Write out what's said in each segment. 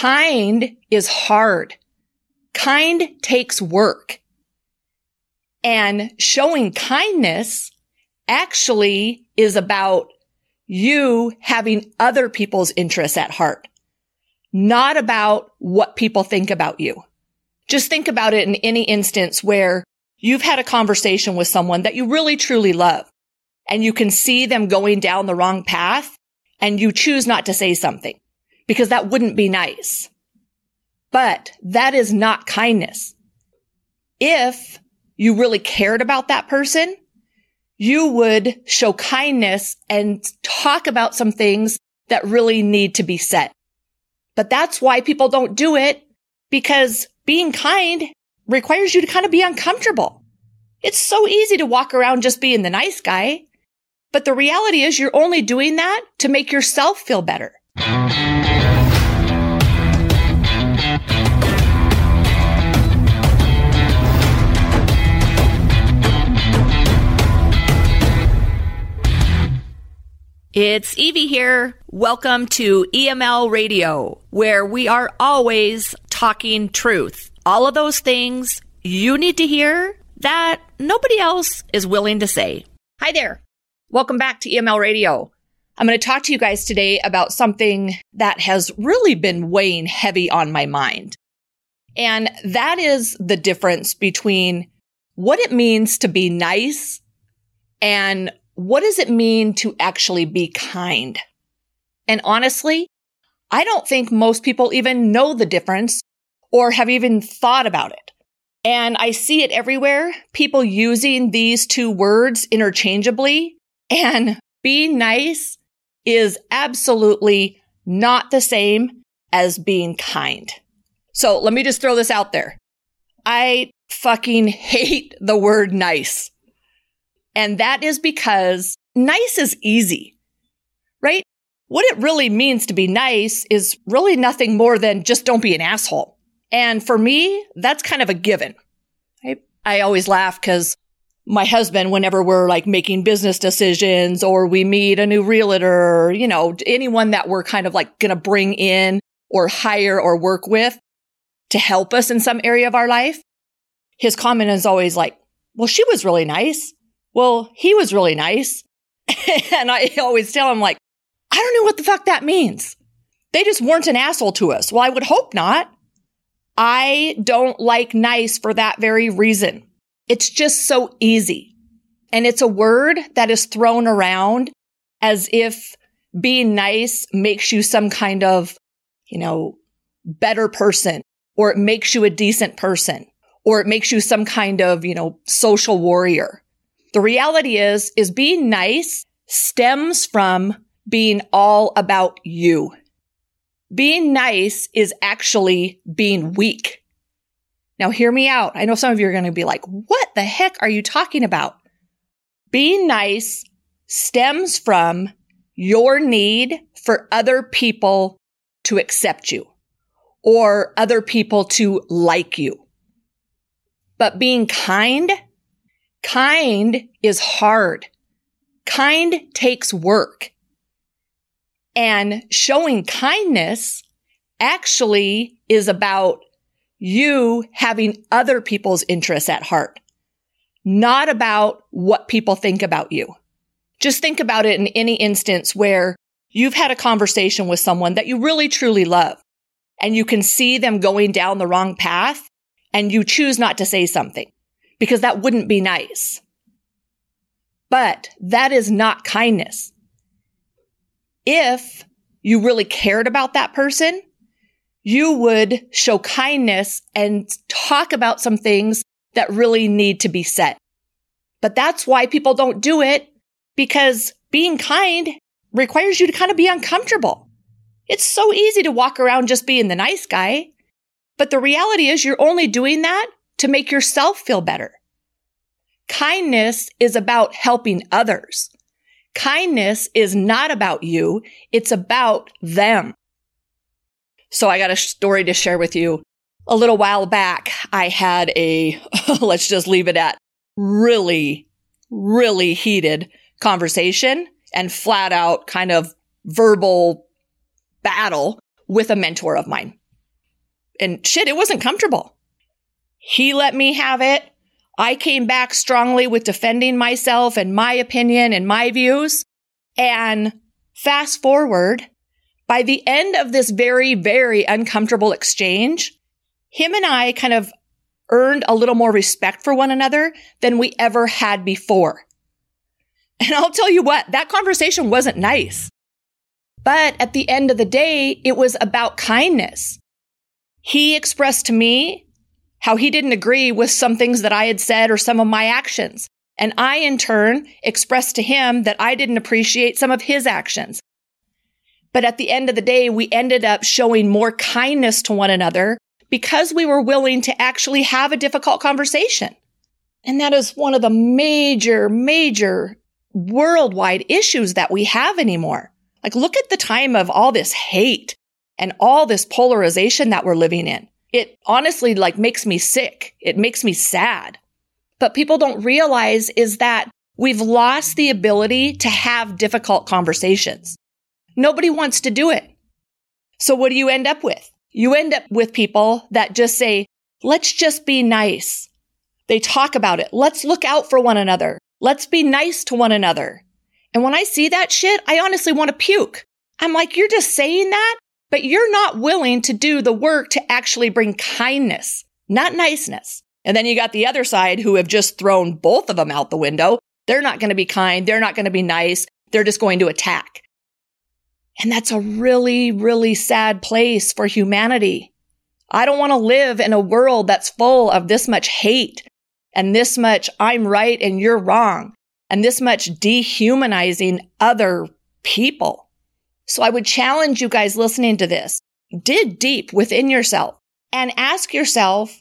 Kind is hard. Kind takes work. And showing kindness actually is about you having other people's interests at heart, not about what people think about you. Just think about it in any instance where you've had a conversation with someone that you really truly love and you can see them going down the wrong path and you choose not to say something because that wouldn't be nice. But that is not kindness. If you really cared about that person, you would show kindness and talk about some things that really need to be said. But that's why people don't do it because being kind requires you to kind of be uncomfortable. It's so easy to walk around just being the nice guy. But the reality is you're only doing that to make yourself feel better. It's Evie here. Welcome to EML Radio, where we are always talking truth. All of those things you need to hear that nobody else is willing to say. Hi there. Welcome back to EML Radio. I'm going to talk to you guys today about something that has really been weighing heavy on my mind. And that is the difference between what it means to be nice and what does it mean to actually be kind? And honestly, I don't think most people even know the difference or have even thought about it. And I see it everywhere, people using these two words interchangeably and being nice is absolutely not the same as being kind. So let me just throw this out there. I fucking hate the word nice. And that is because nice is easy, right? What it really means to be nice is really nothing more than just don't be an asshole. And for me, that's kind of a given. I, I always laugh because my husband, whenever we're like making business decisions or we meet a new realtor, or, you know, anyone that we're kind of like going to bring in or hire or work with to help us in some area of our life, his comment is always like, well, she was really nice. Well, he was really nice. and I always tell him, like, I don't know what the fuck that means. They just weren't an asshole to us. Well, I would hope not. I don't like nice for that very reason. It's just so easy. And it's a word that is thrown around as if being nice makes you some kind of, you know, better person or it makes you a decent person or it makes you some kind of, you know, social warrior. The reality is, is being nice stems from being all about you. Being nice is actually being weak. Now hear me out. I know some of you are going to be like, what the heck are you talking about? Being nice stems from your need for other people to accept you or other people to like you. But being kind Kind is hard. Kind takes work. And showing kindness actually is about you having other people's interests at heart, not about what people think about you. Just think about it in any instance where you've had a conversation with someone that you really truly love and you can see them going down the wrong path and you choose not to say something because that wouldn't be nice. But that is not kindness. If you really cared about that person, you would show kindness and talk about some things that really need to be said. But that's why people don't do it because being kind requires you to kind of be uncomfortable. It's so easy to walk around just being the nice guy. But the reality is you're only doing that to make yourself feel better. Kindness is about helping others. Kindness is not about you. It's about them. So I got a story to share with you. A little while back, I had a, let's just leave it at really, really heated conversation and flat out kind of verbal battle with a mentor of mine. And shit, it wasn't comfortable. He let me have it. I came back strongly with defending myself and my opinion and my views. And fast forward, by the end of this very, very uncomfortable exchange, him and I kind of earned a little more respect for one another than we ever had before. And I'll tell you what, that conversation wasn't nice. But at the end of the day, it was about kindness. He expressed to me how he didn't agree with some things that I had said or some of my actions. And I, in turn, expressed to him that I didn't appreciate some of his actions. But at the end of the day, we ended up showing more kindness to one another because we were willing to actually have a difficult conversation. And that is one of the major, major worldwide issues that we have anymore. Like, look at the time of all this hate and all this polarization that we're living in. It honestly like makes me sick. It makes me sad. But people don't realize is that we've lost the ability to have difficult conversations. Nobody wants to do it. So what do you end up with? You end up with people that just say, let's just be nice. They talk about it. Let's look out for one another. Let's be nice to one another. And when I see that shit, I honestly want to puke. I'm like, you're just saying that, but you're not willing to do the work to actually bring kindness, not niceness. And then you got the other side who have just thrown both of them out the window. They're not going to be kind. They're not going to be nice. They're just going to attack. And that's a really, really sad place for humanity. I don't want to live in a world that's full of this much hate and this much I'm right and you're wrong and this much dehumanizing other people. So I would challenge you guys listening to this. Dig deep within yourself and ask yourself,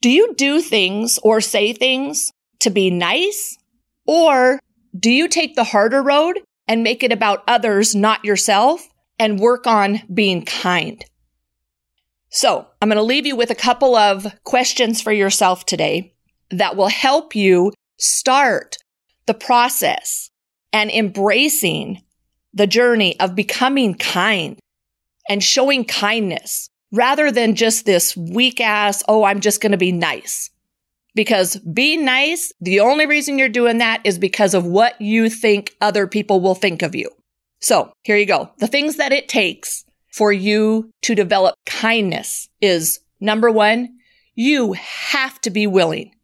do you do things or say things to be nice? Or do you take the harder road and make it about others, not yourself, and work on being kind. So I'm going to leave you with a couple of questions for yourself today that will help you start the process and embracing the journey of becoming kind and showing kindness rather than just this weak ass, oh, I'm just going to be nice. Because being nice, the only reason you're doing that is because of what you think other people will think of you. So here you go. The things that it takes for you to develop kindness is number one, you have to be willing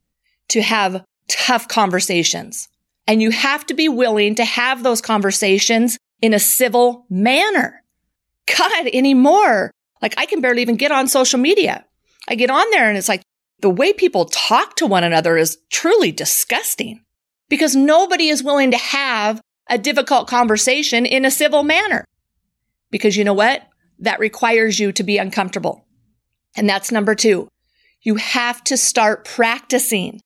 to have tough conversations and you have to be willing to have those conversations in a civil manner. God, anymore. Like I can barely even get on social media. I get on there and it's like, the way people talk to one another is truly disgusting because nobody is willing to have a difficult conversation in a civil manner. Because you know what? That requires you to be uncomfortable. And that's number two. You have to start practicing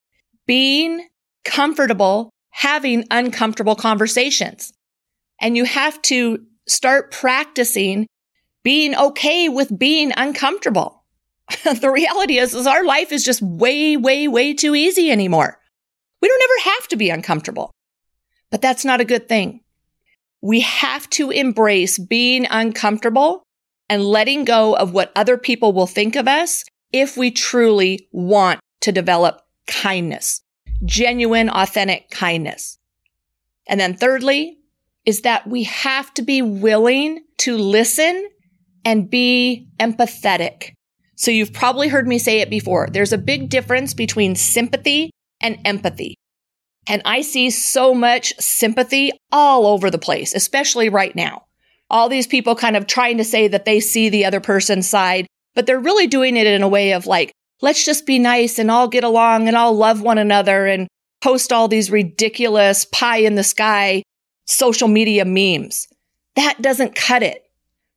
being comfortable having uncomfortable conversations. And you have to start practicing being okay with being uncomfortable. the reality is, is our life is just way, way, way too easy anymore. We don't ever have to be uncomfortable, but that's not a good thing. We have to embrace being uncomfortable and letting go of what other people will think of us if we truly want to develop kindness, genuine, authentic kindness. And then thirdly, is that we have to be willing to listen and be empathetic. So you've probably heard me say it before. There's a big difference between sympathy and empathy. And I see so much sympathy all over the place, especially right now. All these people kind of trying to say that they see the other person's side, but they're really doing it in a way of like, let's just be nice and all get along and all love one another and post all these ridiculous pie in the sky social media memes. That doesn't cut it,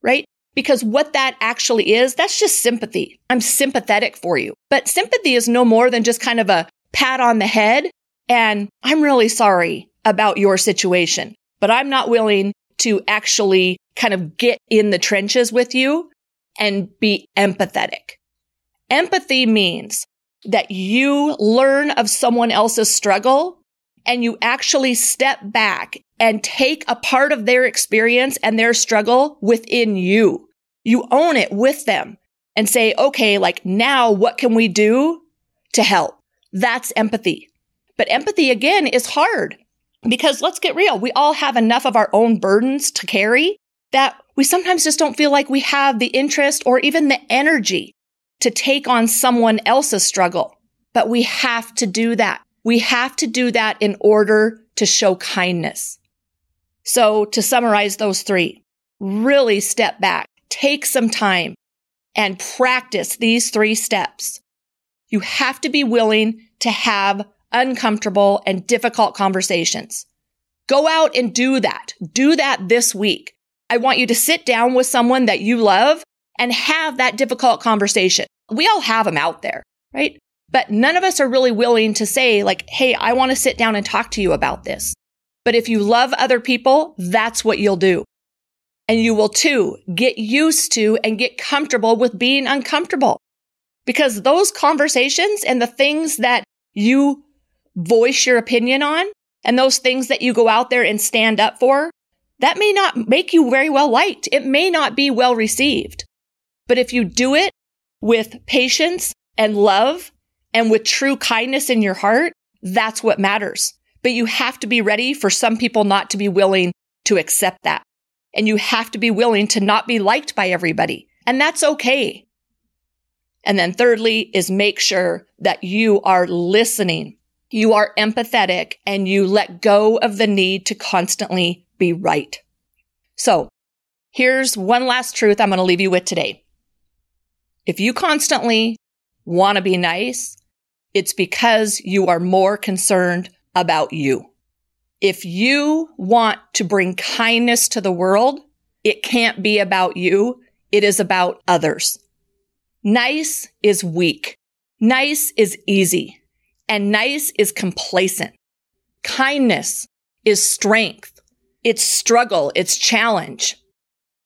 right? Because what that actually is, that's just sympathy. I'm sympathetic for you. But sympathy is no more than just kind of a pat on the head. And I'm really sorry about your situation, but I'm not willing to actually kind of get in the trenches with you and be empathetic. Empathy means that you learn of someone else's struggle and you actually step back and take a part of their experience and their struggle within you. You own it with them. and say, okay, like now what can we do to help? That's empathy. But empathy again is hard because let's get real. We all have enough of our own burdens to carry that we sometimes just don't feel like we have the interest or even the energy to take on someone else's struggle. But we have to do that. We have to do that in order to show kindness. So to summarize those three, really step back, take some time and practice these three steps. You have to be willing to have uncomfortable and difficult conversations. Go out and do that. Do that this week. I want you to sit down with someone that you love and have that difficult conversation. We all have them out there, right? But none of us are really willing to say like, Hey, I want to sit down and talk to you about this. But if you love other people, that's what you'll do. And you will too get used to and get comfortable with being uncomfortable because those conversations and the things that you voice your opinion on and those things that you go out there and stand up for, that may not make you very well liked. It may not be well received. But if you do it with patience and love and with true kindness in your heart, that's what matters. But you have to be ready for some people not to be willing to accept that. And you have to be willing to not be liked by everybody. And that's okay. And then thirdly is make sure that you are listening. You are empathetic and you let go of the need to constantly be right. So here's one last truth I'm going to leave you with today. If you constantly want to be nice, it's because you are more concerned about you. If you want to bring kindness to the world, it can't be about you. It is about others. Nice is weak. Nice is easy. And nice is complacent. Kindness is strength. It's struggle. It's challenge.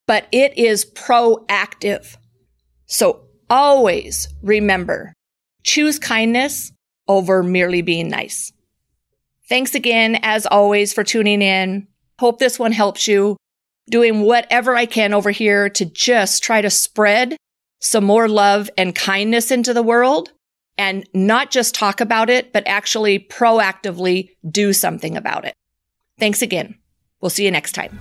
But it is proactive. So always remember, choose kindness over merely being nice. Thanks again, as always, for tuning in. Hope this one helps you. Doing whatever I can over here to just try to spread some more love and kindness into the world and not just talk about it, but actually proactively do something about it. Thanks again. We'll see you next time.